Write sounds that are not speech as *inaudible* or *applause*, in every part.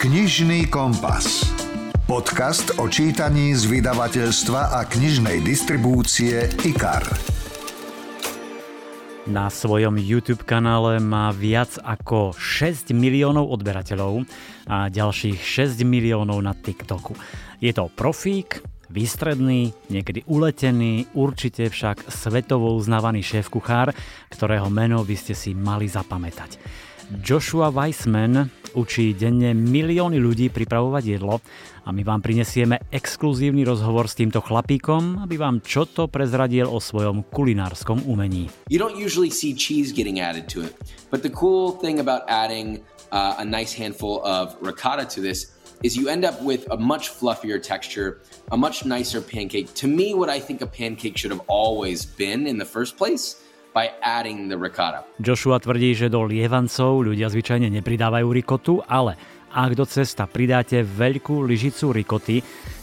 Knižný kompas. Podcast o čítaní z vydavateľstva a knižnej distribúcie IKAR. Na svojom YouTube kanále má viac ako 6 miliónov odberateľov a ďalších 6 miliónov na TikToku. Je to profík, výstredný, niekedy uletený, určite však svetovo uznávaný šéf-kuchár, ktorého meno by ste si mali zapamätať. Joshua Weissman učí denne milióny ľudí pripravovať jedlo a my vám prinesieme exkluzívny rozhovor s týmto chlapíkom, aby vám čo to prezradil o svojom kulinárskom umení. You don't usually see cheese getting added to it, but the cool thing about adding uh, a nice handful of ricotta to this is you end up with a much fluffier texture, a much nicer pancake. To me, what I think a pancake should have always been in the first place by adding the ricotta. Joshua tvrdí, že do lievancov ľudia zvyčajne nepridávajú rikotu, ale ak do cesta pridáte veľkú lyžicu rikoty,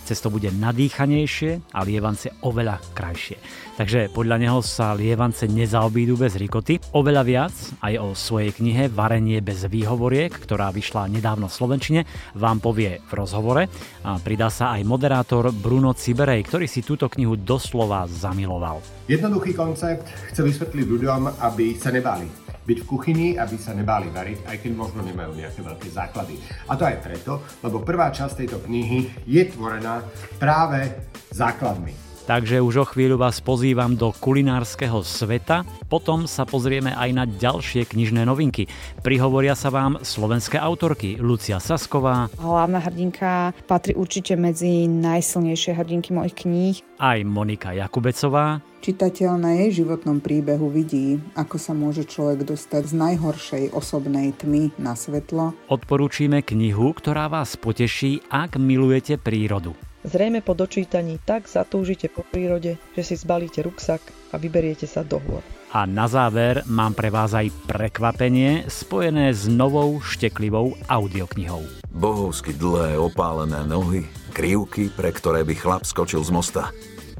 cesto bude nadýchanejšie a lievance oveľa krajšie. Takže podľa neho sa lievance nezaobídu bez rikoty. Oveľa viac aj o svojej knihe Varenie bez výhovoriek, ktorá vyšla nedávno v Slovenčine, vám povie v rozhovore. A pridá sa aj moderátor Bruno Ciberej, ktorý si túto knihu doslova zamiloval. Jednoduchý koncept chce vysvetliť ľuďom, aby sa nebali byť v kuchyni, aby sa nebáli variť, aj keď možno nemajú nejaké veľké základy. A to aj preto, lebo prvá časť tejto knihy je tvorená práve základmi. Takže už o chvíľu vás pozývam do kulinárskeho sveta, potom sa pozrieme aj na ďalšie knižné novinky. Prihovoria sa vám slovenské autorky Lucia Sasková. Hlavná hrdinka patrí určite medzi najsilnejšie hrdinky mojich kníh. Aj Monika Jakubecová. Čitateľ na jej životnom príbehu vidí, ako sa môže človek dostať z najhoršej osobnej tmy na svetlo. Odporúčime knihu, ktorá vás poteší, ak milujete prírodu. Zrejme po dočítaní tak zatúžite po prírode, že si zbalíte ruksak a vyberiete sa do hôr. A na záver mám pre vás aj prekvapenie spojené s novou šteklivou audioknihou. Bohovsky dlhé opálené nohy, krivky, pre ktoré by chlap skočil z mosta.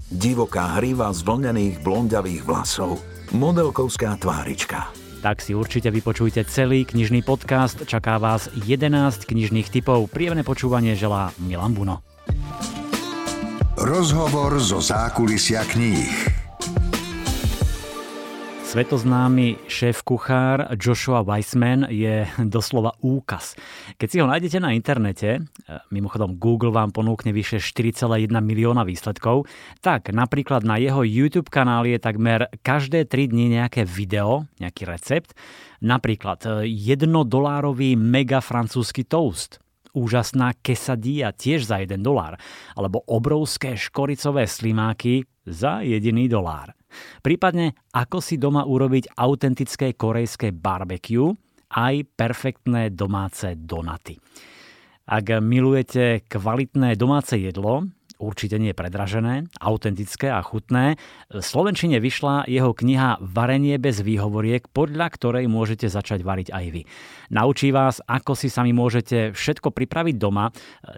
Divoká hriva z vlnených blondiavých vlasov. Modelkovská tvárička. Tak si určite vypočujte celý knižný podcast. Čaká vás 11 knižných typov. Príjemné počúvanie želá Milan Buno. Rozhovor zo zákulisia kníh. Svetoznámy šéf-kuchár Joshua Weissman je doslova úkaz. Keď si ho nájdete na internete, e, mimochodom Google vám ponúkne vyše 4,1 milióna výsledkov, tak napríklad na jeho YouTube kanáli je takmer každé 3 dni nejaké video, nejaký recept, napríklad 1 e, dolárový mega francúzsky toast – úžasná quesadilla tiež za 1 dolár, alebo obrovské škoricové slimáky za jediný dolár. Prípadne ako si doma urobiť autentické korejské barbecue, aj perfektné domáce donaty. Ak milujete kvalitné domáce jedlo, určite nie predražené, autentické a chutné. V Slovenčine vyšla jeho kniha Varenie bez výhovoriek, podľa ktorej môžete začať variť aj vy. Naučí vás, ako si sami môžete všetko pripraviť doma.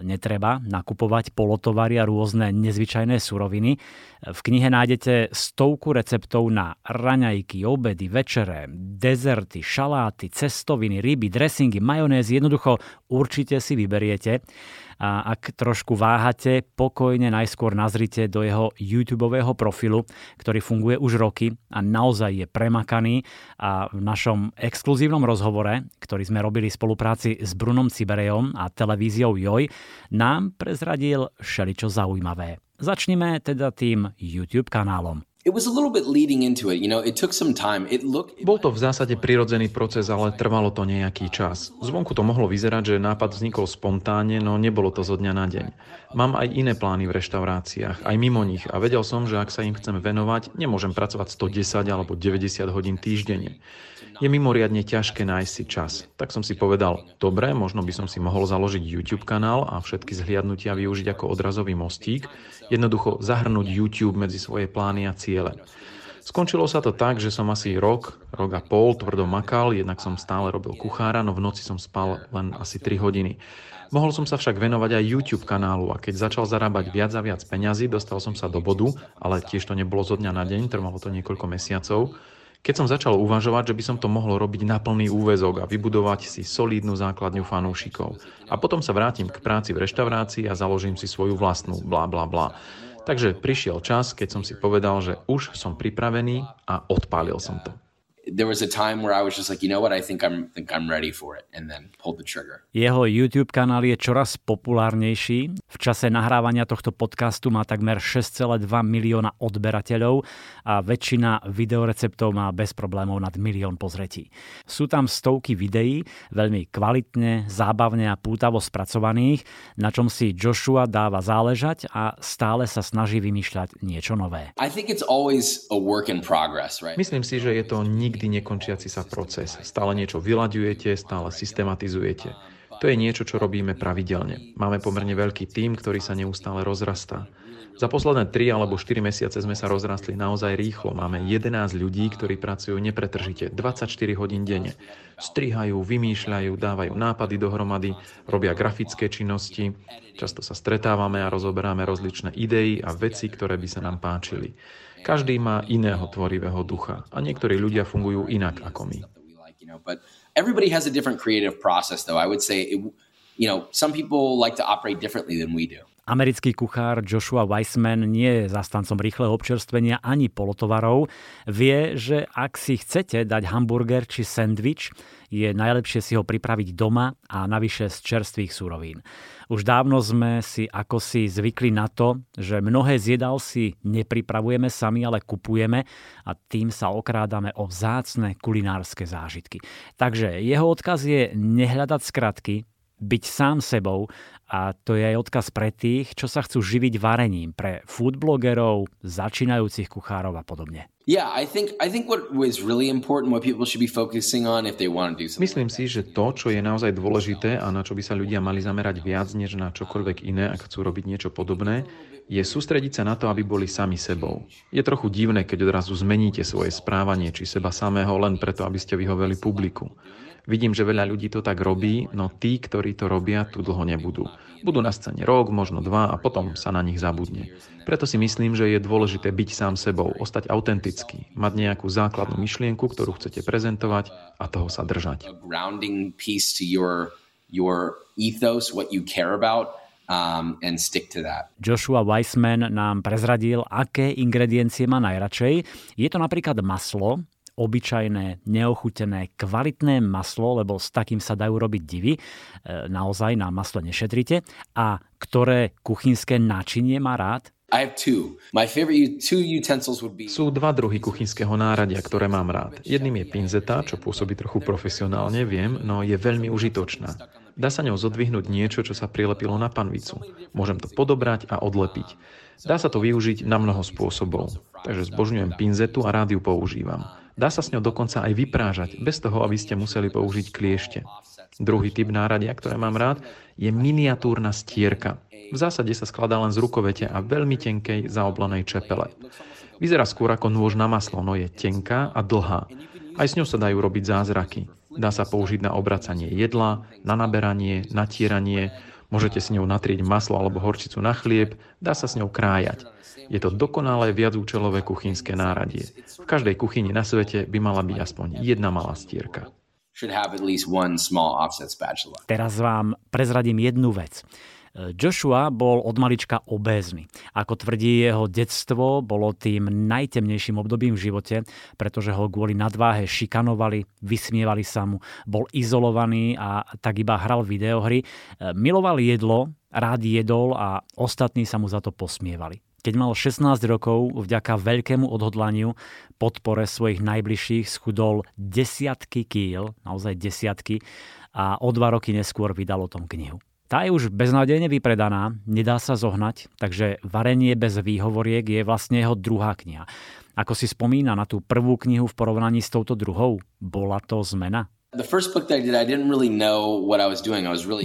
Netreba nakupovať polotovary a rôzne nezvyčajné suroviny. V knihe nájdete stovku receptov na raňajky, obedy, večere, dezerty, šaláty, cestoviny, ryby, dressingy, majonézy. Jednoducho určite si vyberiete. A ak trošku váhate, pokojne najskôr nazrite do jeho YouTube profilu, ktorý funguje už roky a naozaj je premakaný a v našom exkluzívnom rozhovore, ktorý sme robili v spolupráci s Brunom Ciberejom a televíziou JOJ, nám prezradil všeličo zaujímavé. Začnime teda tým YouTube kanálom. Bol to v zásade prirodzený proces, ale trvalo to nejaký čas. Zvonku to mohlo vyzerať, že nápad vznikol spontánne, no nebolo to zo dňa na deň. Mám aj iné plány v reštauráciách, aj mimo nich a vedel som, že ak sa im chcem venovať, nemôžem pracovať 110 alebo 90 hodín týždenne. Je mimoriadne ťažké nájsť si čas. Tak som si povedal, dobre, možno by som si mohol založiť YouTube kanál a všetky zhliadnutia využiť ako odrazový mostík, jednoducho zahrnúť YouTube medzi svoje plány a ciele. Skončilo sa to tak, že som asi rok, rok a pol tvrdo makal, jednak som stále robil kuchára, no v noci som spal len asi 3 hodiny. Mohol som sa však venovať aj YouTube kanálu a keď začal zarábať viac a viac peňazí, dostal som sa do bodu, ale tiež to nebolo zo dňa na deň, trvalo to niekoľko mesiacov, Keď som začal uvažovať, že by som to mohol robiť na plný úvezok a vybudovať si solídnu základňu fanúšikov. A potom sa vrátim k práci v reštaurácii a založím si svoju vlastnú, bla bla bla. Takže prišiel čas, keď som si povedal, že už som pripravený a odpálil som to there was a time where I was just like, you know what, I think I'm think I'm ready for it and then pulled the trigger. Jeho YouTube kanál je čoraz populárnejší. V čase nahrávania tohto podcastu má takmer 6,2 milióna odberateľov a väčšina videoreceptov má bez problémov nad milión pozretí. Sú tam stovky videí, veľmi kvalitne, zábavne a pútavo spracovaných, na čom si Joshua dáva záležať a stále sa snaží vymýšľať niečo nové. I think it's always a work in progress, right? Myslím si, že je to nikdy nekončiaci sa proces. Stále niečo vyľaďujete, stále systematizujete. To je niečo, čo robíme pravidelne. Máme pomerne veľký tím, ktorý sa neustále rozrastá. Za posledné 3 alebo 4 mesiace sme sa rozrastli naozaj rýchlo. Máme 11 ľudí, ktorí pracujú nepretržite 24 hodín denne. Strihajú, vymýšľajú, dávajú nápady dohromady, robia grafické činnosti. Často sa stretávame a rozoberáme rozličné idei a veci, ktoré by sa nám páčili. Každý má iného tvorivého ducha a niektorí ľudia fungujú inak ako my. Everybody has a different creative process though. I would say it, you know, some people like to operate differently than we do. Americký kuchár Joshua Weissman nie je zastancom rýchleho občerstvenia ani polotovarov. Vie, že ak si chcete dať hamburger či sendvič, je najlepšie si ho pripraviť doma a navyše z čerstvých surovín. Už dávno sme si ako si zvykli na to, že mnohé z jedál si nepripravujeme sami, ale kupujeme a tým sa okrádame o vzácne kulinárske zážitky. Takže jeho odkaz je nehľadať skratky, byť sám sebou a to je aj odkaz pre tých, čo sa chcú živiť varením, pre foodblogerov, začínajúcich kuchárov a podobne. Myslím si, že to, čo je naozaj dôležité a na čo by sa ľudia mali zamerať viac než na čokoľvek iné, ak chcú robiť niečo podobné, je sústrediť sa na to, aby boli sami sebou. Je trochu divné, keď odrazu zmeníte svoje správanie či seba samého len preto, aby ste vyhoveli publiku. Vidím, že veľa ľudí to tak robí, no tí, ktorí to robia, tu dlho nebudú. Budú na scéne rok, možno dva a potom sa na nich zabudne. Preto si myslím, že je dôležité byť sám sebou, ostať autentický, mať nejakú základnú myšlienku, ktorú chcete prezentovať a toho sa držať. Um, and stick to that. Joshua Weissman nám prezradil, aké ingrediencie má najradšej. Je to napríklad maslo, obyčajné, neochutené, kvalitné maslo, lebo s takým sa dajú robiť divy. E, naozaj na maslo nešetrite. A ktoré kuchynské náčinie má rád? Sú dva druhy kuchynského náradia, ktoré mám rád. Jedným je pinzeta, čo pôsobí trochu profesionálne, viem, no je veľmi užitočná. Dá sa ňou zodvihnúť niečo, čo sa prilepilo na panvicu. Môžem to podobrať a odlepiť. Dá sa to využiť na mnoho spôsobov. Takže zbožňujem pinzetu a rád ju používam. Dá sa s ňou dokonca aj vyprážať, bez toho, aby ste museli použiť kliešte. Druhý typ náradia, ktoré mám rád, je miniatúrna stierka. V zásade sa skladá len z rukovete a veľmi tenkej zaoblanej čepele. Vyzerá skôr ako nôž na maslo, no je tenká a dlhá. Aj s ňou sa dajú robiť zázraky. Dá sa použiť na obracanie jedla, na naberanie, natieranie, môžete s ňou natrieť maslo alebo horčicu na chlieb, dá sa s ňou krájať. Je to dokonalé viacúčelové kuchynské náradie. V každej kuchyni na svete by mala byť aspoň jedna malá stierka. Teraz vám prezradím jednu vec. Joshua bol od malička obézny. Ako tvrdí jeho detstvo, bolo tým najtemnejším obdobím v živote, pretože ho kvôli nadváhe šikanovali, vysmievali sa mu, bol izolovaný a tak iba hral videohry. Miloval jedlo, rád jedol a ostatní sa mu za to posmievali. Keď mal 16 rokov, vďaka veľkému odhodlaniu, podpore svojich najbližších schudol desiatky kíl, naozaj desiatky, a o dva roky neskôr vydal o tom knihu. Tá je už beznádejne vypredaná, nedá sa zohnať, takže Varenie bez výhovoriek je vlastne jeho druhá kniha. Ako si spomína na tú prvú knihu v porovnaní s touto druhou, bola to zmena?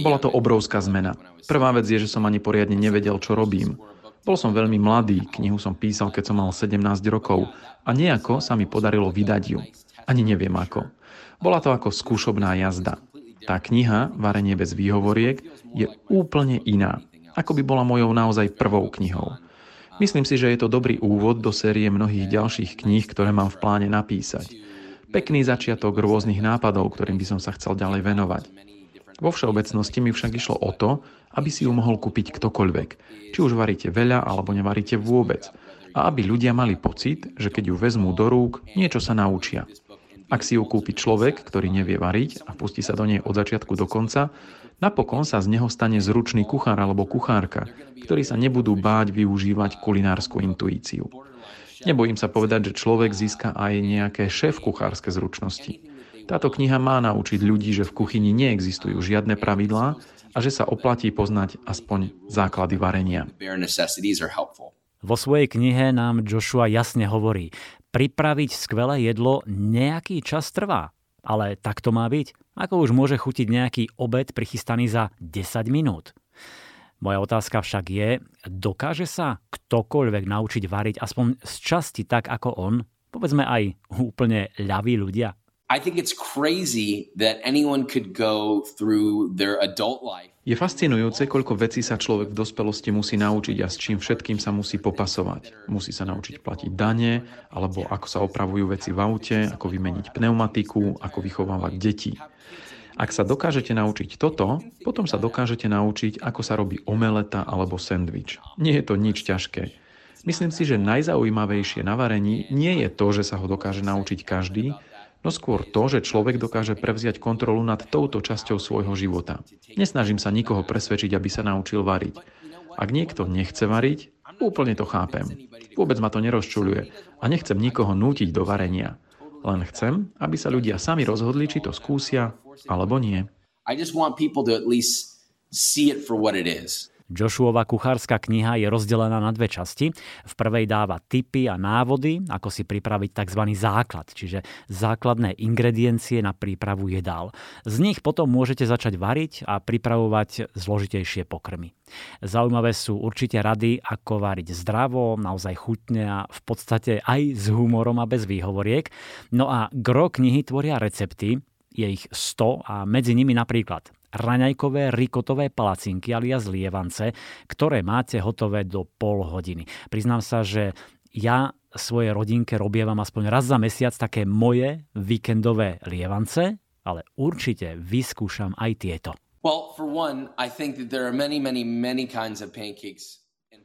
Bola to obrovská zmena. Prvá vec je, že som ani poriadne nevedel, čo robím. Bol som veľmi mladý, knihu som písal, keď som mal 17 rokov a nejako sa mi podarilo vydať ju. Ani neviem ako. Bola to ako skúšobná jazda. Tá kniha, Varenie bez výhovoriek, je úplne iná, ako by bola mojou naozaj prvou knihou. Myslím si, že je to dobrý úvod do série mnohých ďalších kníh, ktoré mám v pláne napísať. Pekný začiatok rôznych nápadov, ktorým by som sa chcel ďalej venovať. Vo všeobecnosti mi však išlo o to, aby si ju mohol kúpiť ktokoľvek. Či už varíte veľa, alebo nevaríte vôbec. A aby ľudia mali pocit, že keď ju vezmú do rúk, niečo sa naučia. Ak si ju kúpi človek, ktorý nevie variť a pustí sa do nej od začiatku do konca, napokon sa z neho stane zručný kuchár alebo kuchárka, ktorí sa nebudú báť využívať kulinárskú intuíciu. Nebojím sa povedať, že človek získa aj nejaké šéf kuchárske zručnosti. Táto kniha má naučiť ľudí, že v kuchyni neexistujú žiadne pravidlá a že sa oplatí poznať aspoň základy varenia. Vo svojej knihe nám Joshua jasne hovorí, pripraviť skvelé jedlo nejaký čas trvá. Ale tak to má byť? Ako už môže chutiť nejaký obed prichystaný za 10 minút? Moja otázka však je, dokáže sa ktokoľvek naučiť variť aspoň z časti tak ako on? Povedzme aj úplne ľaví ľudia. I think it's crazy that anyone could go through their adult life. Je fascinujúce, koľko vecí sa človek v dospelosti musí naučiť a s čím všetkým sa musí popasovať. Musí sa naučiť platiť dane, alebo ako sa opravujú veci v aute, ako vymeniť pneumatiku, ako vychovávať deti. Ak sa dokážete naučiť toto, potom sa dokážete naučiť, ako sa robí omeleta alebo sendvič. Nie je to nič ťažké. Myslím si, že najzaujímavejšie na varení nie je to, že sa ho dokáže naučiť každý, no skôr to, že človek dokáže prevziať kontrolu nad touto časťou svojho života. Nesnažím sa nikoho presvedčiť, aby sa naučil variť. Ak niekto nechce variť, úplne to chápem. Vôbec ma to nerozčuluje a nechcem nikoho nútiť do varenia. Len chcem, aby sa ľudia sami rozhodli, či to skúsia alebo nie. I just want people to at least see it for what it is. Joshuova kuchárska kniha je rozdelená na dve časti. V prvej dáva tipy a návody, ako si pripraviť tzv. základ, čiže základné ingrediencie na prípravu jedál. Z nich potom môžete začať variť a pripravovať zložitejšie pokrmy. Zaujímavé sú určite rady, ako variť zdravo, naozaj chutne a v podstate aj s humorom a bez výhovoriek. No a gro knihy tvoria recepty, je ich 100 a medzi nimi napríklad raňajkové rikotové palacinky alias lievance, ktoré máte hotové do pol hodiny. Priznám sa, že ja svojej rodinke robievam aspoň raz za mesiac také moje víkendové lievance, ale určite vyskúšam aj tieto.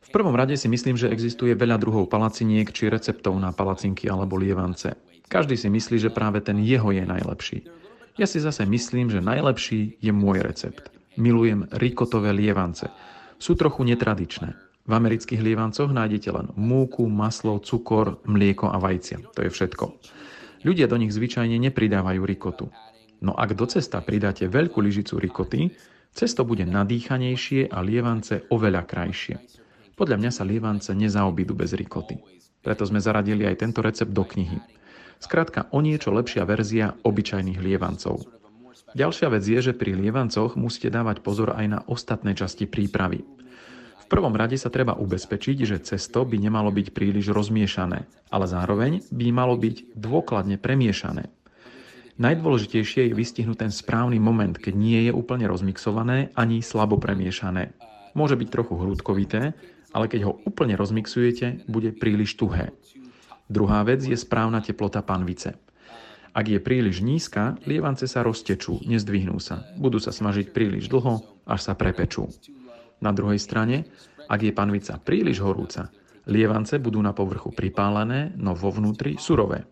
V prvom rade si myslím, že existuje veľa druhov palaciniek či receptov na palacinky alebo lievance. Každý si myslí, že práve ten jeho je najlepší. Ja si zase myslím, že najlepší je môj recept. Milujem rikotové lievance. Sú trochu netradičné. V amerických lievancoch nájdete len múku, maslo, cukor, mlieko a vajcia. To je všetko. Ľudia do nich zvyčajne nepridávajú rikotu. No ak do cesta pridáte veľkú lyžicu rikoty, cesto bude nadýchanejšie a lievance oveľa krajšie. Podľa mňa sa lievance nezaobídu bez rikoty. Preto sme zaradili aj tento recept do knihy. Skrátka o niečo lepšia verzia obyčajných lievancov. Ďalšia vec je, že pri lievancoch musíte dávať pozor aj na ostatné časti prípravy. V prvom rade sa treba ubezpečiť, že cesto by nemalo byť príliš rozmiešané, ale zároveň by malo byť dôkladne premiešané. Najdôležitejšie je vystihnúť ten správny moment, keď nie je úplne rozmixované ani slabo premiešané. Môže byť trochu hrúdkovité, ale keď ho úplne rozmixujete, bude príliš tuhé. Druhá vec je správna teplota panvice. Ak je príliš nízka, lievance sa roztečú, nezdvihnú sa. Budú sa smažiť príliš dlho, až sa prepečú. Na druhej strane, ak je panvica príliš horúca, lievance budú na povrchu pripálené, no vo vnútri surové.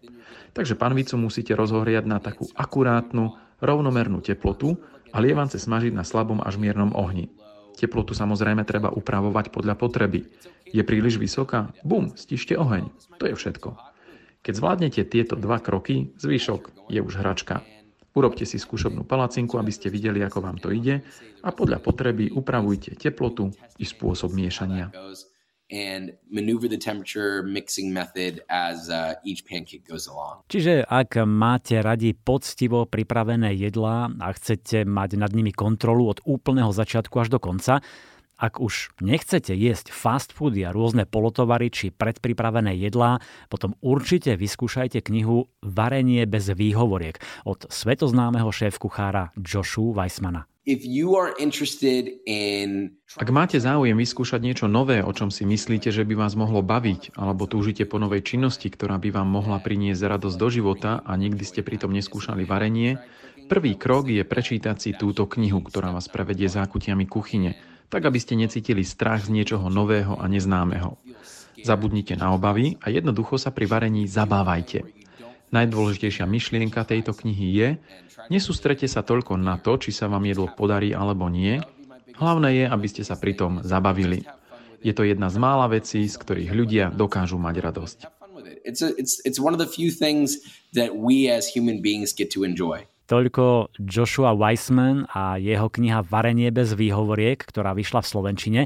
Takže panvicu musíte rozohriať na takú akurátnu, rovnomernú teplotu a lievance smažiť na slabom až miernom ohni. Teplotu samozrejme treba upravovať podľa potreby. Je príliš vysoká? Bum, stište oheň. To je všetko. Keď zvládnete tieto dva kroky, zvyšok je už hračka. Urobte si skúšobnú palacinku, aby ste videli, ako vám to ide a podľa potreby upravujte teplotu i spôsob miešania and maneuver the temperature mixing method as uh, each pancake goes along. Čiže ak máte radi poctivo pripravené jedlá a chcete mať nad nimi kontrolu od úplného začiatku až do konca, ak už nechcete jesť fast foody a rôzne polotovary či predpripravené jedlá, potom určite vyskúšajte knihu Varenie bez výhovoriek od svetoznámeho šéf-kuchára Joshu Weissmana. Ak máte záujem vyskúšať niečo nové, o čom si myslíte, že by vás mohlo baviť, alebo túžite po novej činnosti, ktorá by vám mohla priniesť radosť do života a nikdy ste pritom neskúšali varenie, prvý krok je prečítať si túto knihu, ktorá vás prevedie zákutiami kuchyne, tak aby ste necítili strach z niečoho nového a neznámeho. Zabudnite na obavy a jednoducho sa pri varení zabávajte. Najdôležitejšia myšlienka tejto knihy je, nesústrete sa toľko na to, či sa vám jedlo podarí alebo nie, hlavné je, aby ste sa pritom zabavili. Je to jedna z mála vecí, z ktorých ľudia dokážu mať radosť. Toľko Joshua Weissman a jeho kniha Varenie bez výhovoriek, ktorá vyšla v Slovenčine.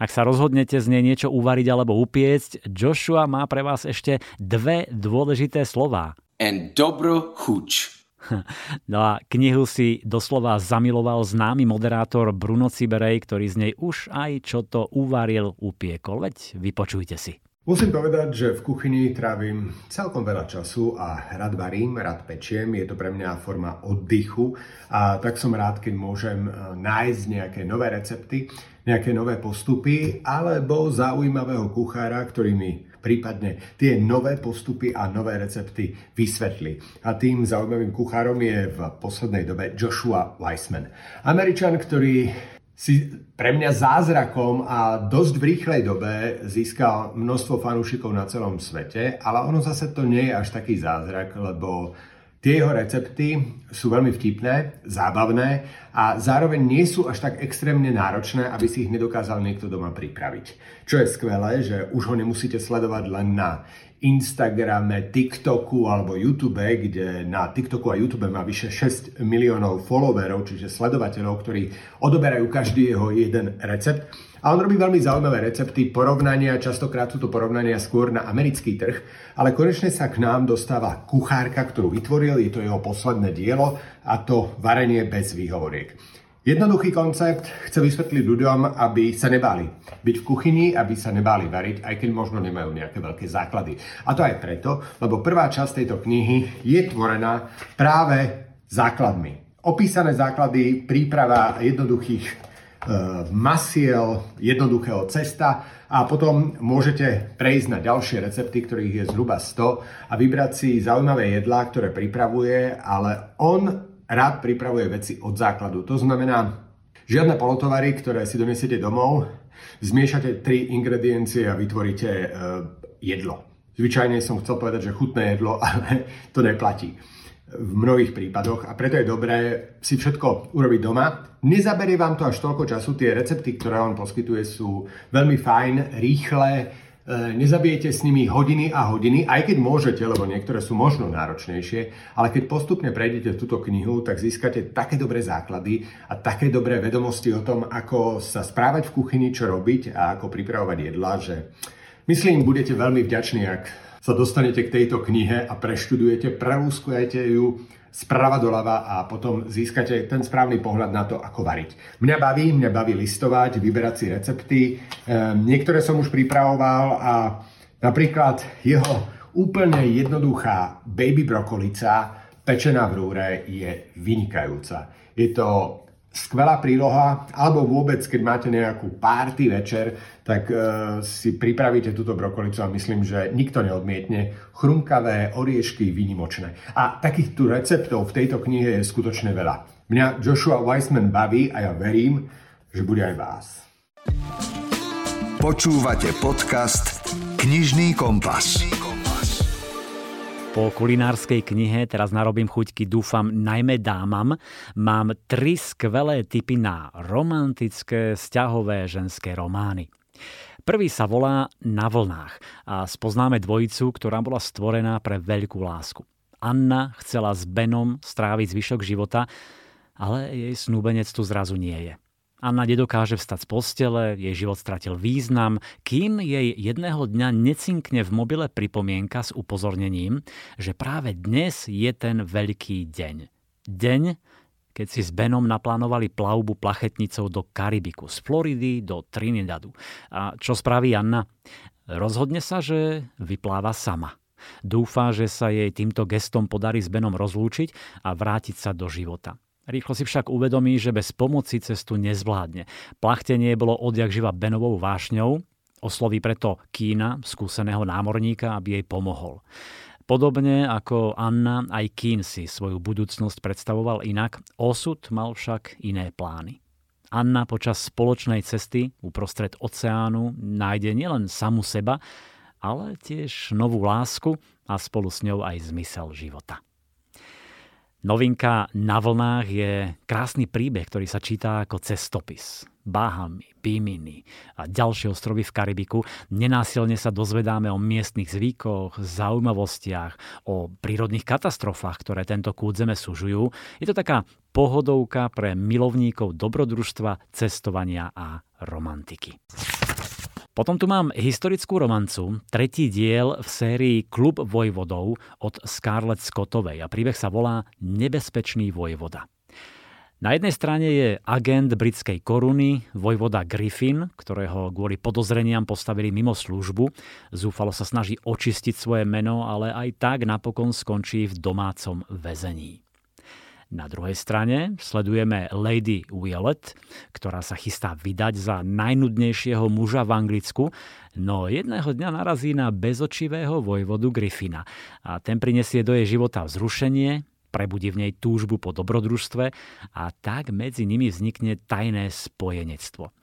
Ak sa rozhodnete z nej niečo uvariť alebo upiecť, Joshua má pre vás ešte dve dôležité slová. And dobro chuť. *laughs* No a knihu si doslova zamiloval známy moderátor Bruno Ciberej, ktorý z nej už aj čo to uvaril upiekol. Veď vypočujte si. Musím povedať, že v kuchyni trávim celkom veľa času a rád varím, rád pečiem. Je to pre mňa forma oddychu a tak som rád, keď môžem e, nájsť nejaké nové recepty, nejaké nové postupy alebo zaujímavého kuchára, ktorý mi prípadne tie nové postupy a nové recepty vysvetlí. A tým zaujímavým kuchárom je v poslednej dobe Joshua Weissman. Američan, ktorý si pre mňa zázrakom a dosť v rýchlej dobe získal množstvo fanúšikov na celom svete, ale ono zase to nie je až taký zázrak, lebo tie jeho recepty sú veľmi vtipné, zábavné a zároveň nie sú až tak extrémne náročné, aby si ich nedokázal niekto doma pripraviť. Čo je skvelé, že už ho nemusíte sledovať len na Instagrame, TikToku alebo YouTube, kde na TikToku a YouTube má vyše 6 miliónov followerov, čiže sledovateľov, ktorí odoberajú každý jeho jeden recept. A on robí veľmi zaujímavé recepty, porovnania, častokrát sú to porovnania skôr na americký trh, ale konečne sa k nám dostáva kuchárka, ktorú vytvoril, je to jeho posledné dielo a to varenie bez výhovoriek. Jednoduchý koncept chce vysvetliť ľuďom, aby sa nebáli byť v kuchyni, aby sa nebáli variť, aj keď možno nemajú nejaké veľké základy. A to aj preto, lebo prvá časť tejto knihy je tvorená práve základmi. Opísané základy, príprava jednoduchých masiel, jednoduchého cesta a potom môžete prejsť na ďalšie recepty, ktorých je zhruba 100 a vybrať si zaujímavé jedlá, ktoré pripravuje, ale on rád pripravuje veci od základu. To znamená, žiadne polotovary, ktoré si donesiete domov, zmiešate tri ingrediencie a vytvoríte e, jedlo. Zvyčajne som chcel povedať, že chutné jedlo, *laughs* ale to neplatí v mnohých prípadoch a preto je dobré si všetko urobiť doma. Nezaberie vám to až toľko času, tie recepty, ktoré on poskytuje sú veľmi fajn, rýchle, E, nezabijete s nimi hodiny a hodiny, aj keď môžete, lebo niektoré sú možno náročnejšie, ale keď postupne prejdete túto knihu, tak získate také dobré základy a také dobré vedomosti o tom, ako sa správať v kuchyni, čo robiť a ako pripravovať jedla, že myslím, budete veľmi vďační, ak sa dostanete k tejto knihe a preštudujete, prelúskujete ju, sprava doľava a potom získate ten správny pohľad na to, ako variť. Mňa baví, mňa baví listovať, vyberať si recepty. Ehm, niektoré som už pripravoval a napríklad jeho úplne jednoduchá baby brokolica pečená v rúre je vynikajúca. Je to skvelá príloha, alebo vôbec, keď máte nejakú párty večer, tak uh, si pripravíte túto brokolicu a myslím, že nikto neodmietne. Chrumkavé, oriešky, vynimočné. A takých tu receptov v tejto knihe je skutočne veľa. Mňa Joshua Weissman baví a ja verím, že bude aj vás. Počúvate podcast Knižný kompas. Po kulinárskej knihe teraz narobím chuťky, dúfam, najmä dámam. Mám tri skvelé typy na romantické, vzťahové ženské romány. Prvý sa volá Na vlnách a spoznáme dvojicu, ktorá bola stvorená pre veľkú lásku. Anna chcela s Benom stráviť zvyšok života, ale jej snúbenec tu zrazu nie je. Anna nedokáže vstať z postele, jej život stratil význam, kým jej jedného dňa necinkne v mobile pripomienka s upozornením, že práve dnes je ten veľký deň. Deň, keď si s Benom naplánovali plavbu plachetnicou do Karibiku, z Floridy do Trinidadu. A čo spraví Anna? Rozhodne sa, že vypláva sama. Dúfa, že sa jej týmto gestom podarí s Benom rozlúčiť a vrátiť sa do života. Rýchlo si však uvedomí, že bez pomoci cestu nezvládne. Plachtenie bolo odjak živa Benovou vášňou, osloví preto Kína, skúseného námorníka, aby jej pomohol. Podobne ako Anna, aj Kín si svoju budúcnosť predstavoval inak, osud mal však iné plány. Anna počas spoločnej cesty uprostred oceánu nájde nielen samu seba, ale tiež novú lásku a spolu s ňou aj zmysel života. Novinka na vlnách je krásny príbeh, ktorý sa číta ako cestopis. Bahamy, Bimini a ďalšie ostrovy v Karibiku. Nenásilne sa dozvedáme o miestnych zvykoch, zaujímavostiach, o prírodných katastrofách, ktoré tento kút zeme sužujú. Je to taká pohodovka pre milovníkov dobrodružstva, cestovania a romantiky. Potom tu mám historickú romancu, tretí diel v sérii Klub vojvodov od Scarlett Scottovej a príbeh sa volá Nebezpečný vojvoda. Na jednej strane je agent britskej koruny, vojvoda Griffin, ktorého kvôli podozreniam postavili mimo službu. Zúfalo sa snaží očistiť svoje meno, ale aj tak napokon skončí v domácom väzení. Na druhej strane sledujeme Lady Violet, ktorá sa chystá vydať za najnudnejšieho muža v Anglicku, no jedného dňa narazí na bezočivého vojvodu Griffina a ten prinesie do jej života vzrušenie, prebudí v nej túžbu po dobrodružstve a tak medzi nimi vznikne tajné spojenectvo.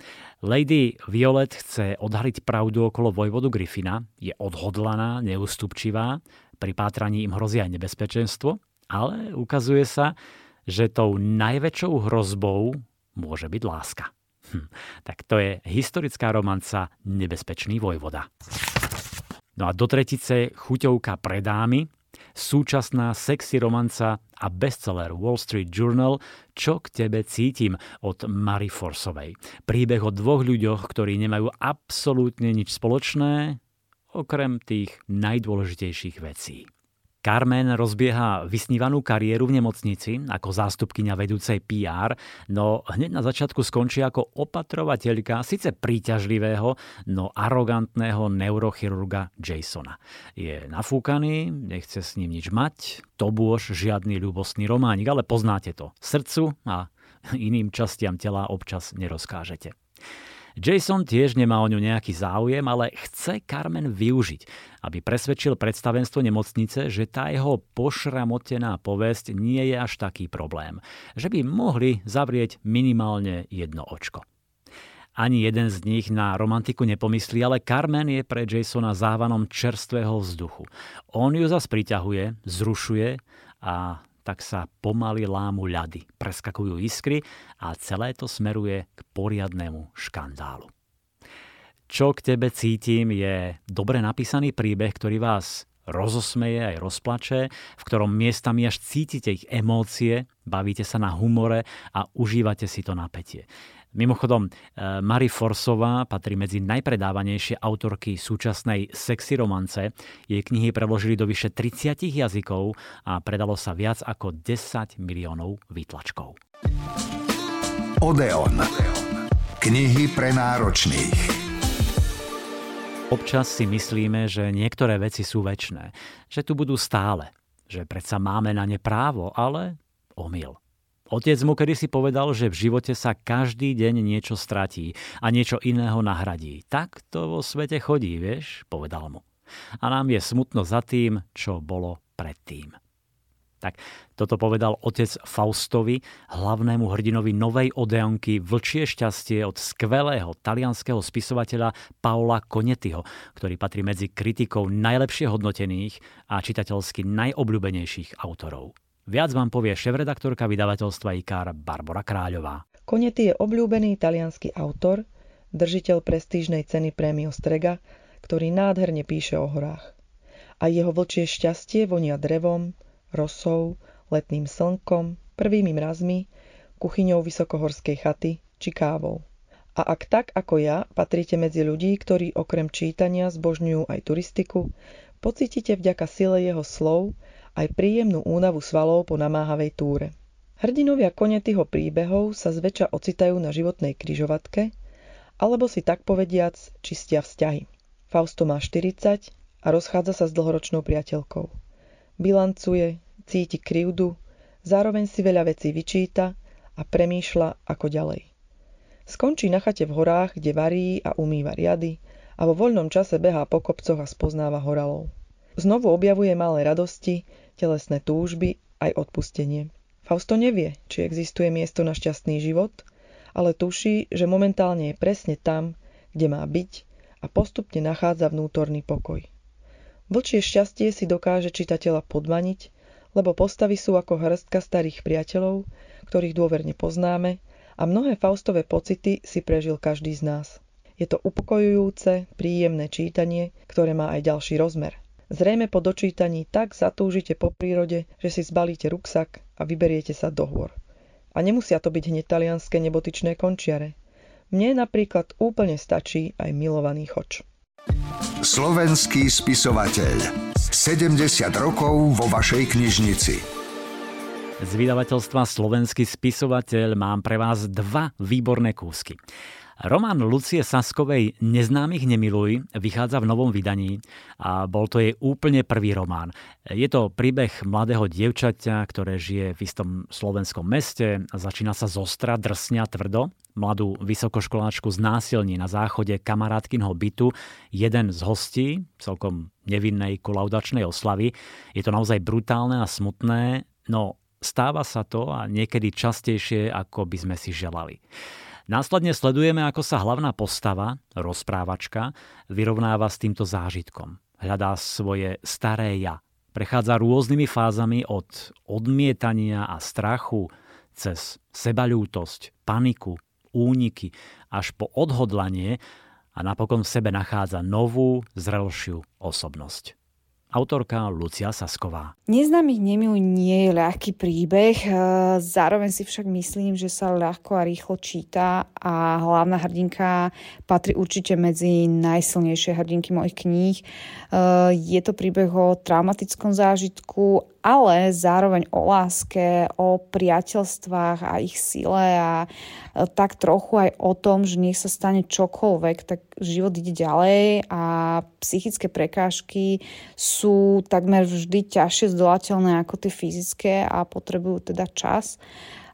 Lady Violet chce odhaliť pravdu okolo vojvodu Griffina, je odhodlaná, neústupčivá, pri pátraní im hrozí aj nebezpečenstvo ale ukazuje sa, že tou najväčšou hrozbou môže byť láska. Hm, tak to je historická romanca Nebezpečný vojvoda. No a do tretice chuťovka pre dámy, súčasná sexy romanca a bestseller Wall Street Journal Čo k tebe cítim od Mary Forsovej. Príbeh o dvoch ľuďoch, ktorí nemajú absolútne nič spoločné, okrem tých najdôležitejších vecí. Carmen rozbieha vysnívanú kariéru v nemocnici ako zástupkyňa vedúcej PR, no hneď na začiatku skončí ako opatrovateľka síce príťažlivého, no arogantného neurochirurga Jasona. Je nafúkaný, nechce s ním nič mať, to bôž žiadny ľubostný románik, ale poznáte to. Srdcu a iným častiam tela občas nerozkážete. Jason tiež nemá o ňu nejaký záujem, ale chce Carmen využiť, aby presvedčil predstavenstvo nemocnice, že tá jeho pošramotená povesť nie je až taký problém. Že by mohli zavrieť minimálne jedno očko. Ani jeden z nich na romantiku nepomyslí, ale Carmen je pre Jasona závanom čerstvého vzduchu. On ju zas priťahuje, zrušuje a tak sa pomaly lámu ľady, preskakujú iskry a celé to smeruje k poriadnému škandálu. Čo k tebe cítim je dobre napísaný príbeh, ktorý vás rozosmeje aj rozplače, v ktorom miestami až cítite ich emócie, bavíte sa na humore a užívate si to napätie. Mimochodom, eh, Mary Forsová patrí medzi najpredávanejšie autorky súčasnej sexy romance. Jej knihy preložili do vyše 30 jazykov a predalo sa viac ako 10 miliónov výtlačkov. Odeon. Knihy pre náročných. Občas si myslíme, že niektoré veci sú väčné, že tu budú stále, že predsa máme na ne právo, ale omyl. Otec mu kedysi povedal, že v živote sa každý deň niečo stratí a niečo iného nahradí. Tak to vo svete chodí, vieš, povedal mu. A nám je smutno za tým, čo bolo predtým. Tak toto povedal otec Faustovi, hlavnému hrdinovi novej odeonky Vlčie šťastie od skvelého talianského spisovateľa Paola Konetiho, ktorý patrí medzi kritikov najlepšie hodnotených a čitateľsky najobľúbenejších autorov. Viac vám povie šéf-redaktorka vydavateľstva IKAR Barbara Kráľová. Konety je obľúbený italianský autor, držiteľ prestížnej ceny prémio Strega, ktorý nádherne píše o horách. A jeho vlčie šťastie vonia drevom, rosou, letným slnkom, prvými mrazmi, kuchyňou vysokohorskej chaty či kávou. A ak tak ako ja patríte medzi ľudí, ktorí okrem čítania zbožňujú aj turistiku, pocítite vďaka sile jeho slov aj príjemnú únavu svalov po namáhavej túre. Hrdinovia konetyho príbehov sa zväčša ocitajú na životnej kryžovatke, alebo si tak povediac čistia vzťahy. Fausto má 40 a rozchádza sa s dlhoročnou priateľkou. Bilancuje, cíti krivdu, Zároveň si veľa vecí vyčíta a premýšľa ako ďalej. Skončí na chate v horách, kde varí a umýva riady a vo voľnom čase behá po kopcoch a spoznáva horalov. Znovu objavuje malé radosti, telesné túžby aj odpustenie. Fausto nevie, či existuje miesto na šťastný život, ale tuší, že momentálne je presne tam, kde má byť a postupne nachádza vnútorný pokoj. Vlčie šťastie si dokáže čitateľa podmaniť, lebo postavy sú ako hrstka starých priateľov, ktorých dôverne poznáme a mnohé Faustové pocity si prežil každý z nás. Je to upokojujúce, príjemné čítanie, ktoré má aj ďalší rozmer. Zrejme po dočítaní tak zatúžite po prírode, že si zbalíte ruksak a vyberiete sa do hôr. A nemusia to byť hneď talianské nebotyčné končiare. Mne napríklad úplne stačí aj milovaný choč. Slovenský spisovateľ. 70 rokov vo vašej knižnici. Z vydavateľstva Slovenský spisovateľ mám pre vás dva výborné kúsky. Román Lucie Saskovej Neznámych nemiluj vychádza v novom vydaní a bol to jej úplne prvý román. Je to príbeh mladého dievčaťa, ktoré žije v istom slovenskom meste, začína sa zostra, drsňa tvrdo, mladú vysokoškoláčku znásilní na záchode kamarátkinho bytu jeden z hostí, celkom nevinnej kolaudačnej oslavy. Je to naozaj brutálne a smutné, no Stáva sa to a niekedy častejšie, ako by sme si želali. Následne sledujeme, ako sa hlavná postava, rozprávačka, vyrovnáva s týmto zážitkom. Hľadá svoje staré ja. Prechádza rôznymi fázami od odmietania a strachu cez sebalútosť, paniku, úniky až po odhodlanie a napokon v sebe nachádza novú, zrelšiu osobnosť autorka Lucia Sasková. Neznámych nemiluj nie je ľahký príbeh, e, zároveň si však myslím, že sa ľahko a rýchlo číta a hlavná hrdinka patrí určite medzi najsilnejšie hrdinky mojich kníh. E, je to príbeh o traumatickom zážitku, ale zároveň o láske, o priateľstvách a ich sile a tak trochu aj o tom, že nech sa stane čokoľvek, tak život ide ďalej a psychické prekážky sú takmer vždy ťažšie zdolateľné ako tie fyzické a potrebujú teda čas.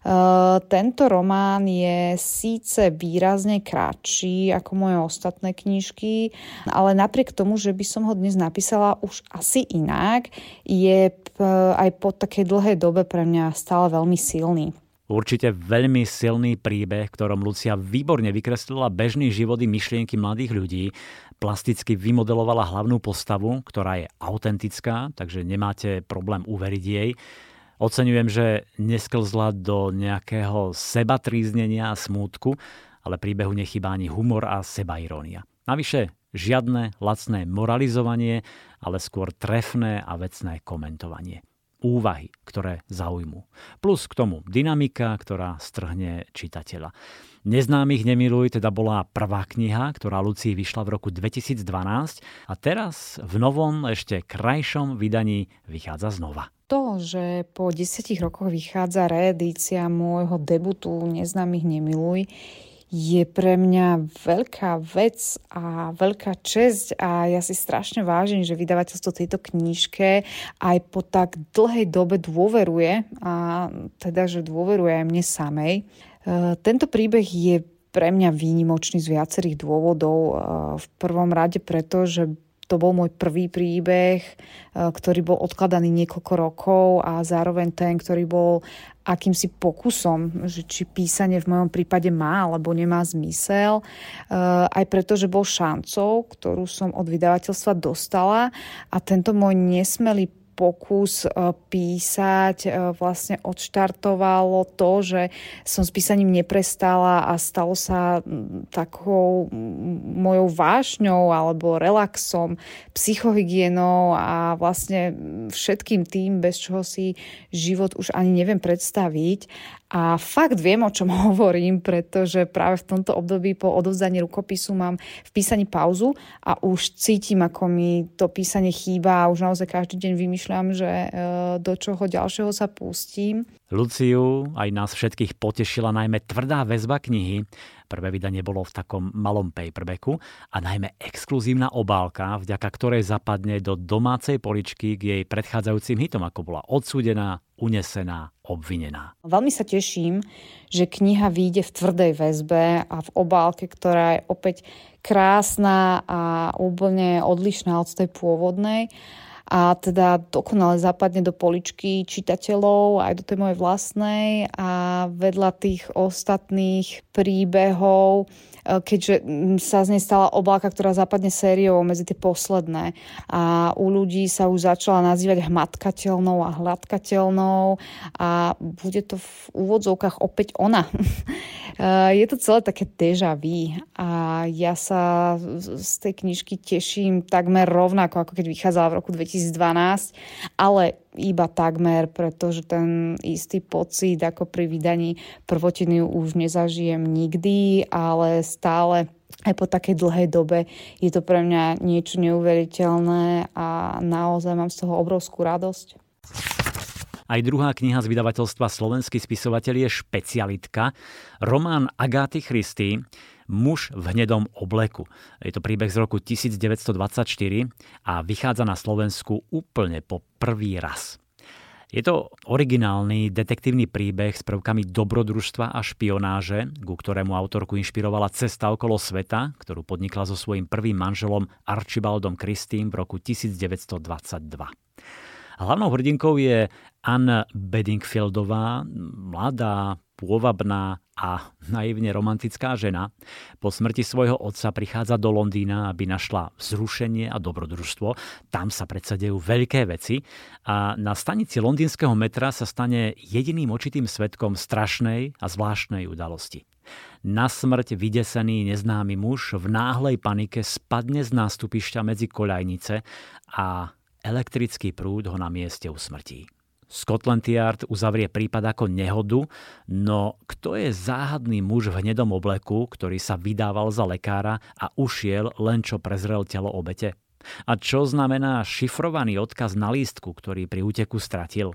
Uh, tento román je síce výrazne kratší ako moje ostatné knižky, ale napriek tomu, že by som ho dnes napísala už asi inak, je aj po takej dlhej dobe pre mňa stále veľmi silný. Určite veľmi silný príbeh, ktorom Lucia výborne vykreslila bežný život i myšlienky mladých ľudí, plasticky vymodelovala hlavnú postavu, ktorá je autentická, takže nemáte problém uveriť jej. Oceňujem, že nesklzla do nejakého sebatríznenia a smútku, ale príbehu nechýba ani humor a sebairónia. Navyše žiadne lacné moralizovanie, ale skôr trefné a vecné komentovanie. Úvahy, ktoré zaujmú. Plus k tomu dynamika, ktorá strhne čitateľa. Neznámych nemiluj teda bola prvá kniha, ktorá Lucii vyšla v roku 2012 a teraz v novom, ešte krajšom vydaní vychádza znova to, že po desiatich rokoch vychádza reedícia môjho debutu Neznámych nemiluj, je pre mňa veľká vec a veľká česť a ja si strašne vážim, že vydavateľstvo tejto knižke aj po tak dlhej dobe dôveruje a teda, že dôveruje aj mne samej. E, tento príbeh je pre mňa výnimočný z viacerých dôvodov. E, v prvom rade preto, že to bol môj prvý príbeh, e, ktorý bol odkladaný niekoľko rokov a zároveň ten, ktorý bol akýmsi pokusom, že či písanie v mojom prípade má alebo nemá zmysel. E, aj preto, že bol šancou, ktorú som od vydavateľstva dostala a tento môj nesmelý pokus e, písať e, vlastne odštartovalo to, že som s písaním neprestala a stalo sa takou mojou vášňou alebo relaxom, psychohygienou a vlastne všetkým tým, bez čoho si život už ani neviem predstaviť. A fakt viem, o čom *laughs* hovorím, pretože práve v tomto období po odovzdaní rukopisu mám v písaní pauzu a už cítim, ako mi to písanie chýba a už naozaj každý deň vymýšľam, že e, do čoho ďalšieho sa pustím. Luciu aj nás všetkých potešila najmä tvrdá väzba knihy. Prvé vydanie bolo v takom malom paperbacku a najmä exkluzívna obálka, vďaka ktorej zapadne do domácej poličky k jej predchádzajúcim hitom, ako bola odsúdená, unesená, obvinená. Veľmi sa teším, že kniha vyjde v tvrdej väzbe a v obálke, ktorá je opäť krásna a úplne odlišná od tej pôvodnej a teda dokonale zapadne do poličky čitateľov aj do tej mojej vlastnej a vedľa tých ostatných príbehov Eh, keďže sa z nej stala obálka, ktorá zapadne sériou medzi tie posledné. A u ľudí sa už začala nazývať hmatkateľnou a hladkateľnou a bude to v úvodzovkách opäť ona. *laughs* Eh, je to celé také deja vu a ja sa z tej knižky teším takmer rovnako, ako keď vychádzala v roku 2012, ale iba takmer, pretože ten istý pocit ako pri vydaní prvotiny už nezažijem nikdy, ale stále aj po takej dlhej dobe je to pre mňa niečo neuveriteľné a naozaj mám z toho obrovskú radosť. Aj druhá kniha z vydavateľstva Slovenský spisovateľ je špecialitka. Román Agáty Christy Muž v hnedom obleku. Je to príbeh z roku 1924 a vychádza na Slovensku úplne po prvý raz. Je to originálny detektívny príbeh s prvkami dobrodružstva a špionáže, ku ktorému autorku inšpirovala cesta okolo sveta, ktorú podnikla so svojím prvým manželom Archibaldom Christým v roku 1922. Hlavnou hrdinkou je Anne Bedingfieldová, mladá, pôvabná a naivne romantická žena po smrti svojho otca prichádza do Londýna, aby našla vzrušenie a dobrodružstvo. Tam sa predsa dejú veľké veci a na stanici londýnskeho metra sa stane jediným očitým svetkom strašnej a zvláštnej udalosti. Na smrť vydesený neznámy muž v náhlej panike spadne z nástupišťa medzi koľajnice a elektrický prúd ho na mieste usmrtí. Scotland Yard uzavrie prípad ako nehodu, no kto je záhadný muž v hnedom obleku, ktorý sa vydával za lekára a ušiel len čo prezrel telo obete? A čo znamená šifrovaný odkaz na lístku, ktorý pri úteku stratil?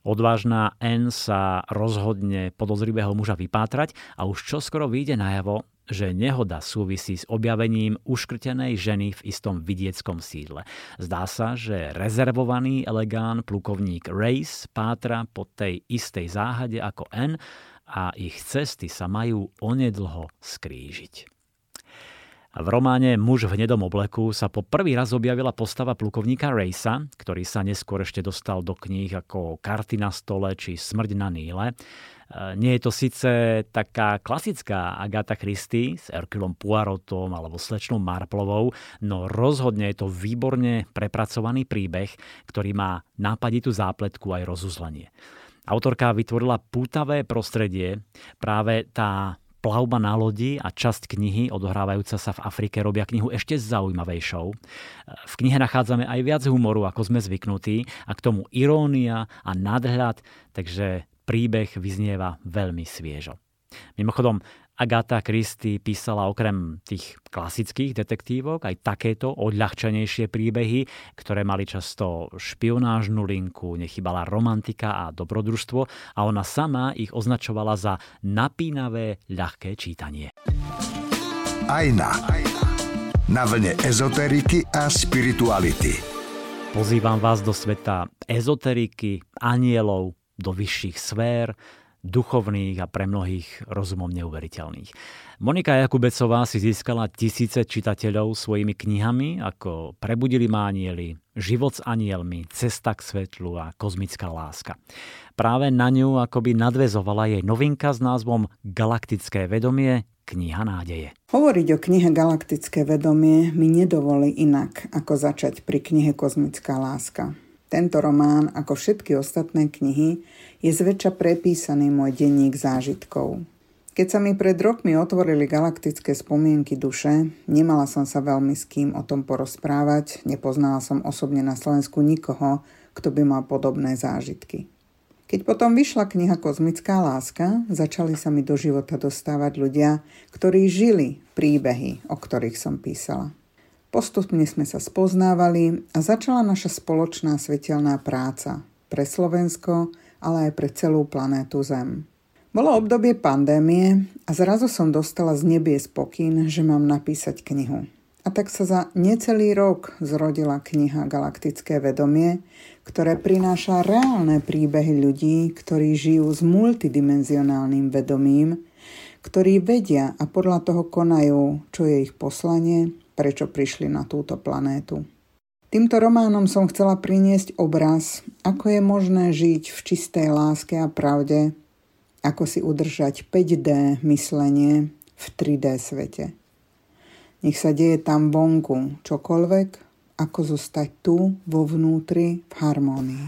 Odvážna N sa rozhodne podozrivého muža vypátrať a už čoskoro vyjde najavo, že nehoda súvisí s objavením uškrtenej ženy v istom vidieckom sídle. Zdá sa, že rezervovaný elegán plukovník Race pátra po tej istej záhade ako N a ich cesty sa majú onedlho skrížiť. V románe Muž v hnedom obleku sa po prvý raz objavila postava plukovníka Racea, ktorý sa neskôr ešte dostal do kníh ako Karty na stole či Smrť na Níle. Nie je to síce taká klasická Agatha Christie s Herculom Poirotom alebo slečnou Marplovou, no rozhodne je to výborne prepracovaný príbeh, ktorý má nápaditú zápletku aj rozuzlenie. Autorka vytvorila pútavé prostredie, práve tá plavba na lodi a časť knihy odohrávajúca sa v Afrike robia knihu ešte zaujímavejšou. V knihe nachádzame aj viac humoru, ako sme zvyknutí a k tomu irónia a nadhľad, takže príbeh vyznieva veľmi sviežo. Mimochodom, Agatha Christie písala okrem tých klasických detektívok aj takéto odľahčenejšie príbehy, ktoré mali často špionážnu linku, nechybala romantika a dobrodružstvo a ona sama ich označovala za napínavé, ľahké čítanie. Ajna. Na vlne ezoteriky a spirituality. Pozývam vás do sveta ezoteriky, anielov, do vyšších sfér, duchovných a pre mnohých rozumom neuveriteľných. Monika Jakubecová si získala tisíce čitateľov svojimi knihami ako Prebudili mánieli, Život s anielmi, Cesta k svetlu a Kozmická láska. Práve na ňu akoby nadvezovala jej novinka s názvom Galaktické vedomie, kniha nádeje. Hovoriť o knihe Galaktické vedomie mi nedovolí inak, ako začať pri knihe Kozmická láska. Tento román, ako všetky ostatné knihy, je zväčša prepísaný môj denník zážitkov. Keď sa mi pred rokmi otvorili galaktické spomienky duše, nemala som sa veľmi s kým o tom porozprávať, nepoznala som osobne na Slovensku nikoho, kto by mal podobné zážitky. Keď potom vyšla kniha Kozmická láska, začali sa mi do života dostávať ľudia, ktorí žili príbehy, o ktorých som písala. Postupne sme sa spoznávali a začala naša spoločná svetelná práca pre Slovensko ale aj pre celú planétu Zem. Bolo obdobie pandémie a zrazu som dostala z nebie spokyn, že mám napísať knihu. A tak sa za necelý rok zrodila kniha Galaktické vedomie, ktoré prináša reálne príbehy ľudí, ktorí žijú s multidimenzionálnym vedomím, ktorí vedia a podľa toho konajú, čo je ich poslanie, prečo prišli na túto planétu. Týmto románom som chcela priniesť obraz, ako je možné žiť v čistej láske a pravde, ako si udržať 5D myslenie v 3D svete. Nech sa deje tam vonku čokoľvek, ako zostať tu vo vnútri v harmónii.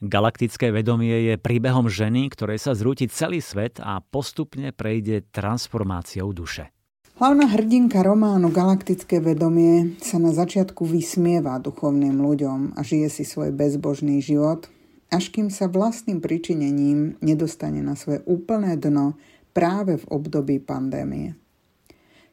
Galaktické vedomie je príbehom ženy, ktorej sa zrúti celý svet a postupne prejde transformáciou duše. Hlavná hrdinka románu Galaktické vedomie sa na začiatku vysmieva duchovným ľuďom a žije si svoj bezbožný život, až kým sa vlastným pričinením nedostane na svoje úplné dno práve v období pandémie.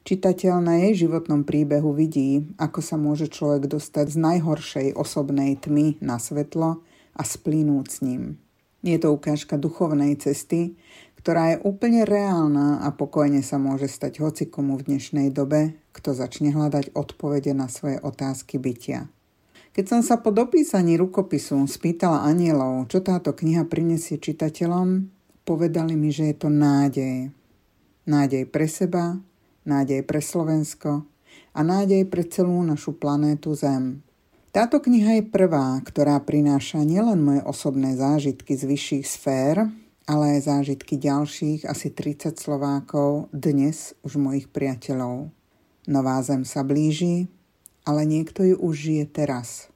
Čitateľ na jej životnom príbehu vidí, ako sa môže človek dostať z najhoršej osobnej tmy na svetlo a splínuť s ním. Je to ukážka duchovnej cesty, ktorá je úplne reálna a pokojne sa môže stať hocikomu v dnešnej dobe, kto začne hľadať odpovede na svoje otázky bytia. Keď som sa po dopísaní rukopisu spýtala anielov, čo táto kniha prinesie čitateľom, povedali mi, že je to nádej. Nádej pre seba, nádej pre Slovensko a nádej pre celú našu planétu Zem. Táto kniha je prvá, ktorá prináša nielen moje osobné zážitky z vyšších sfér, ale aj zážitky ďalších asi 30 Slovákov, dnes už mojich priateľov. Nová zem sa blíži, ale niekto ju už žije teraz.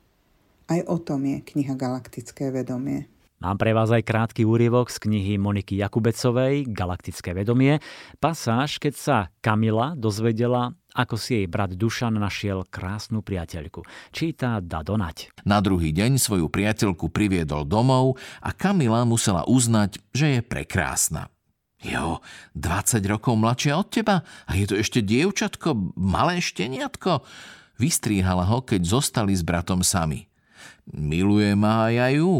Aj o tom je kniha Galaktické vedomie. Mám pre vás aj krátky úryvok z knihy Moniky Jakubecovej Galaktické vedomie. Pasáž, keď sa Kamila dozvedela, ako si jej brat Dušan našiel krásnu priateľku. Číta Dado Nať. Na druhý deň svoju priateľku priviedol domov a Kamila musela uznať, že je prekrásna. Jo, 20 rokov mladšia od teba a je to ešte dievčatko, malé šteniatko. Vystríhala ho, keď zostali s bratom sami. Miluje ma aj aj ju,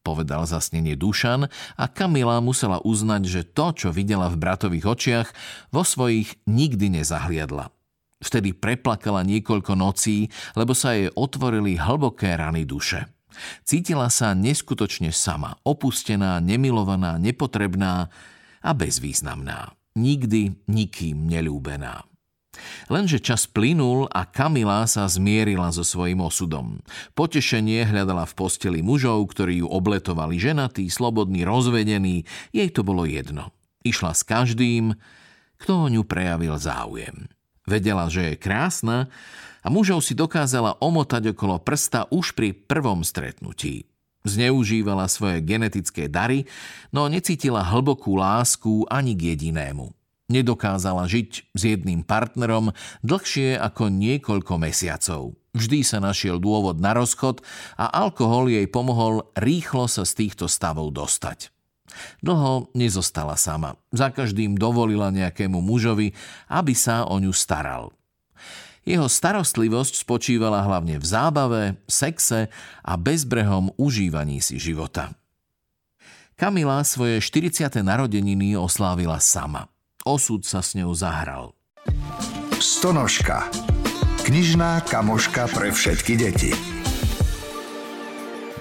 povedal zasnenie Dušan a Kamila musela uznať, že to, čo videla v bratových očiach, vo svojich nikdy nezahliadla. Vtedy preplakala niekoľko nocí, lebo sa jej otvorili hlboké rany duše. Cítila sa neskutočne sama, opustená, nemilovaná, nepotrebná a bezvýznamná. Nikdy nikým nelúbená. Lenže čas plynul a Kamila sa zmierila so svojím osudom. Potešenie hľadala v posteli mužov, ktorí ju obletovali ženatí, slobodní, rozvedení. Jej to bolo jedno. Išla s každým, kto o ňu prejavil záujem. Vedela, že je krásna a mužov si dokázala omotať okolo prsta už pri prvom stretnutí. Zneužívala svoje genetické dary, no necítila hlbokú lásku ani k jedinému. Nedokázala žiť s jedným partnerom dlhšie ako niekoľko mesiacov. Vždy sa našiel dôvod na rozchod a alkohol jej pomohol rýchlo sa z týchto stavov dostať. Dlho nezostala sama. Za každým dovolila nejakému mužovi, aby sa o ňu staral. Jeho starostlivosť spočívala hlavne v zábave, sexe a bezbrehom užívaní si života. Kamila svoje 40. narodeniny oslávila sama. Osud sa s ňou zahral. Stonožka. Knižná kamoška pre všetky deti.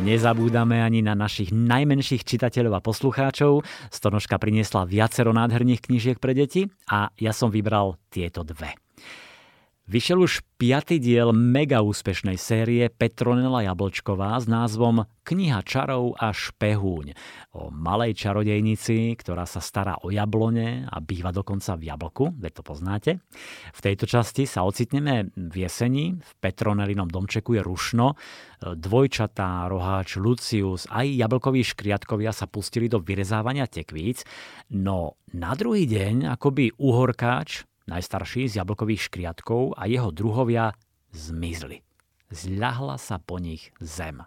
Nezabúdame ani na našich najmenších čitateľov a poslucháčov. Stonožka priniesla viacero nádherných knížiek pre deti a ja som vybral tieto dve. Vyšiel už piatý diel mega úspešnej série Petronela Jablčková s názvom Kniha čarov a špehúň. O malej čarodejnici, ktorá sa stará o jablone a býva dokonca v jablku, veď to poznáte. V tejto časti sa ocitneme v jeseni, v Petronelinom domčeku je rušno, dvojčatá, roháč Lucius, aj jablkoví škriatkovia sa pustili do vyrezávania tekvíc, no na druhý deň akoby uhorkáč najstarší z jablkových škriatkov a jeho druhovia zmizli. Zľahla sa po nich zem.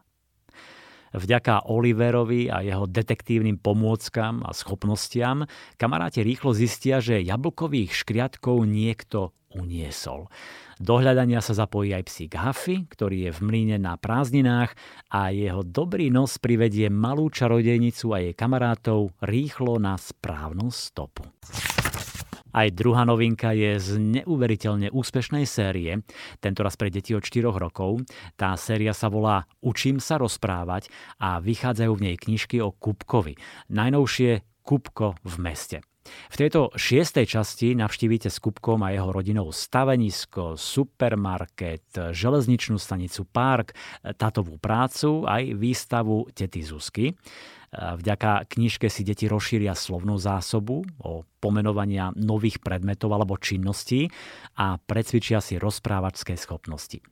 Vďaka Oliverovi a jeho detektívnym pomôckam a schopnostiam kamaráti rýchlo zistia, že jablkových škriatkov niekto uniesol. Do hľadania sa zapojí aj psík Huffy, ktorý je v mlyne na prázdninách a jeho dobrý nos privedie malú čarodejnicu a jej kamarátov rýchlo na správnu stopu. Aj druhá novinka je z neuveriteľne úspešnej série, tentoraz pre deti od 4 rokov. Tá séria sa volá Učím sa rozprávať a vychádzajú v nej knižky o Kupkovi. Najnovšie Kupko v meste. V tejto šiestej časti navštívite s Kupkom a jeho rodinou stavenisko, supermarket, železničnú stanicu, park, tátovú prácu aj výstavu Tety Zuzky. Vďaka knižke si deti rozšíria slovnú zásobu o pomenovania nových predmetov alebo činností a precvičia si rozprávačské schopnosti.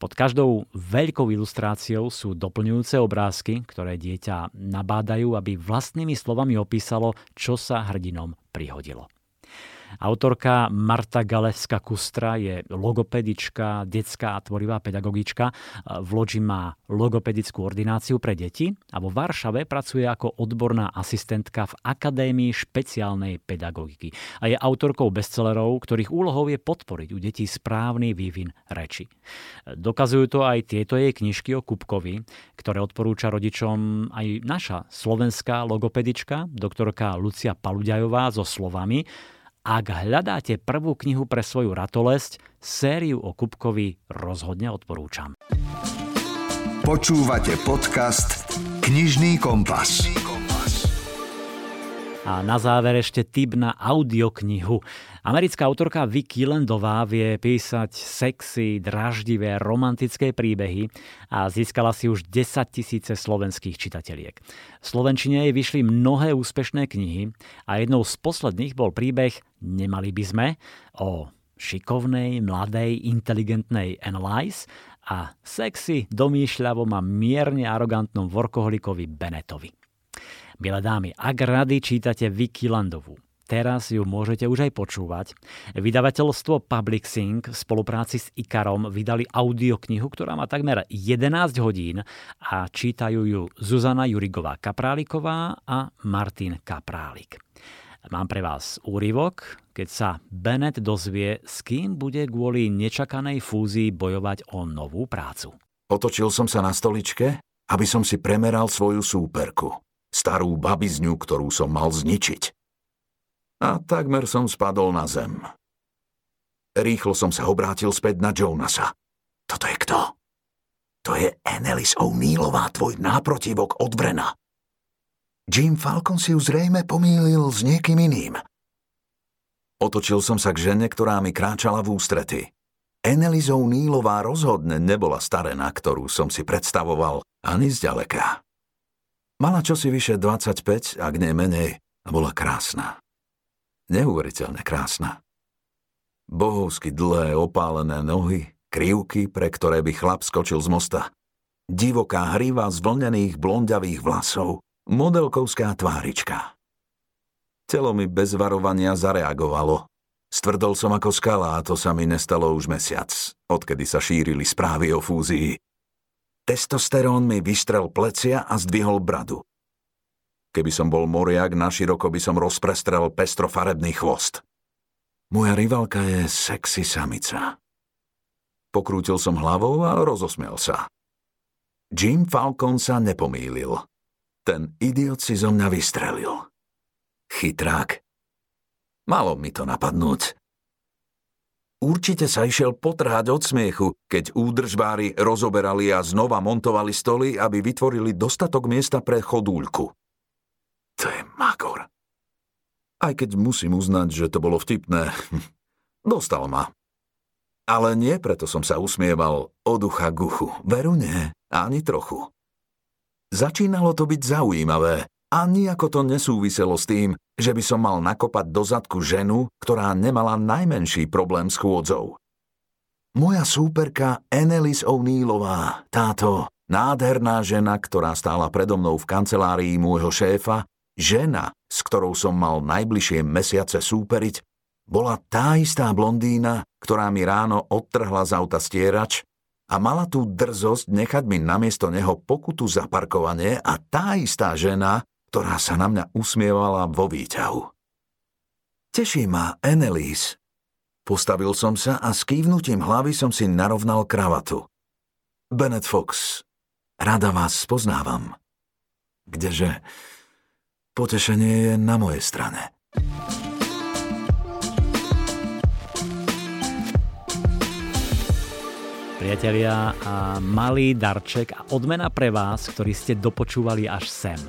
Pod každou veľkou ilustráciou sú doplňujúce obrázky, ktoré dieťa nabádajú, aby vlastnými slovami opísalo, čo sa hrdinom prihodilo. Autorka Marta Galevská Kustra je logopedička, detská a tvorivá pedagogička. V Lodži má logopedickú ordináciu pre deti a vo Varšave pracuje ako odborná asistentka v Akadémii špeciálnej pedagogiky. A je autorkou bestsellerov, ktorých úlohou je podporiť u detí správny vývin reči. Dokazujú to aj tieto jej knižky o Kupkovi, ktoré odporúča rodičom aj naša slovenská logopedička, doktorka Lucia Paluďajová so slovami, ak hľadáte prvú knihu pre svoju ratolesť, sériu o Kupkovi rozhodne odporúčam. Počúvate podcast Knižný kompas. A na záver ešte tip na audioknihu. Americká autorka Vicky Landová vie písať sexy, draždivé, romantické príbehy a získala si už 10 tisíce slovenských čitateliek. V Slovenčine jej vyšli mnohé úspešné knihy a jednou z posledných bol príbeh Nemali by sme o šikovnej, mladej, inteligentnej Annalise a sexy, domýšľavom a mierne arogantnom workoholikovi Benetovi. Milé dámy, ak rady čítate Vicky Landovú, teraz ju môžete už aj počúvať. Vydavateľstvo Public Sync v spolupráci s Ikarom vydali audioknihu, ktorá má takmer 11 hodín a čítajú ju Zuzana Jurigová Kapráliková a Martin Kaprálik. Mám pre vás úryvok, keď sa Bennett dozvie, s kým bude kvôli nečakanej fúzii bojovať o novú prácu. Otočil som sa na stoličke, aby som si premeral svoju súperku starú babizňu, ktorú som mal zničiť. A takmer som spadol na zem. Rýchlo som sa obrátil späť na Jonasa. Toto je kto? To je Annelies O'Neillová, tvoj náprotivok od Vrena. Jim Falcon si ju zrejme pomýlil s niekým iným. Otočil som sa k žene, ktorá mi kráčala v ústrety. Annelies O'Neillová rozhodne nebola starená, ktorú som si predstavoval, ani zďaleka. Mala čosi vyše 25, ak nie menej, a bola krásna. Neuveriteľne krásna. Bohovsky dlhé opálené nohy, krivky, pre ktoré by chlap skočil z mosta. Divoká hriva z vlnených blondiavých vlasov, modelkovská tvárička. Telo mi bez varovania zareagovalo. Stvrdol som ako skala a to sa mi nestalo už mesiac, odkedy sa šírili správy o fúzii. Testosterón mi vystrel plecia a zdvihol bradu. Keby som bol moriak, naširoko by som rozprestrel pestrofarebný chvost. Moja rivalka je sexy samica. Pokrútil som hlavou a rozosmiel sa. Jim Falcon sa nepomýlil. Ten idiot si zo mňa vystrelil. Chytrák. Malo mi to napadnúť. Určite sa išiel potrhať od smiechu, keď údržbári rozoberali a znova montovali stoly, aby vytvorili dostatok miesta pre chodúľku. To je magor. Aj keď musím uznať, že to bolo vtipné. *laughs* Dostal ma. Ale nie preto som sa usmieval od ucha guchu. Veru nie, ani trochu. Začínalo to byť zaujímavé, a nijako to nesúviselo s tým, že by som mal nakopať do zadku ženu, ktorá nemala najmenší problém s chôdzou. Moja súperka Annelies O'Neillová, táto nádherná žena, ktorá stála predo mnou v kancelárii môjho šéfa, žena, s ktorou som mal najbližšie mesiace súperiť, bola tá istá blondína, ktorá mi ráno odtrhla z auta stierač a mala tú drzosť nechať mi namiesto neho pokutu za parkovanie a tá istá žena, ktorá sa na mňa usmievala vo výťahu. Teší ma Annelies. Postavil som sa a s kývnutím hlavy som si narovnal kravatu. Bennett Fox, rada vás spoznávam. Kdeže potešenie je na mojej strane. Priatelia, malý darček a odmena pre vás, ktorí ste dopočúvali až sem.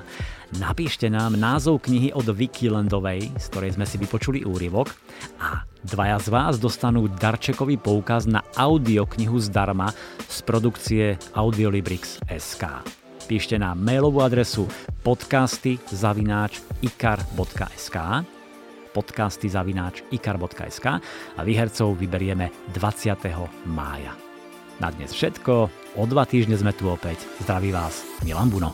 Napíšte nám názov knihy od Vicky Landovej, z ktorej sme si vypočuli úryvok a dvaja z vás dostanú darčekový poukaz na audioknihu zdarma z produkcie Audiolibrix SK. Píšte na mailovú adresu podcasty zavináč ikar.sk podcasty zavináč ikar.sk a výhercov vyberieme 20. mája. Na dnes všetko, o dva týždne sme tu opäť. Zdraví vás Milan Buno.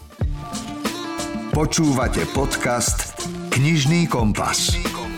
Počúvate podcast Knižný kompas. Knižný kompas.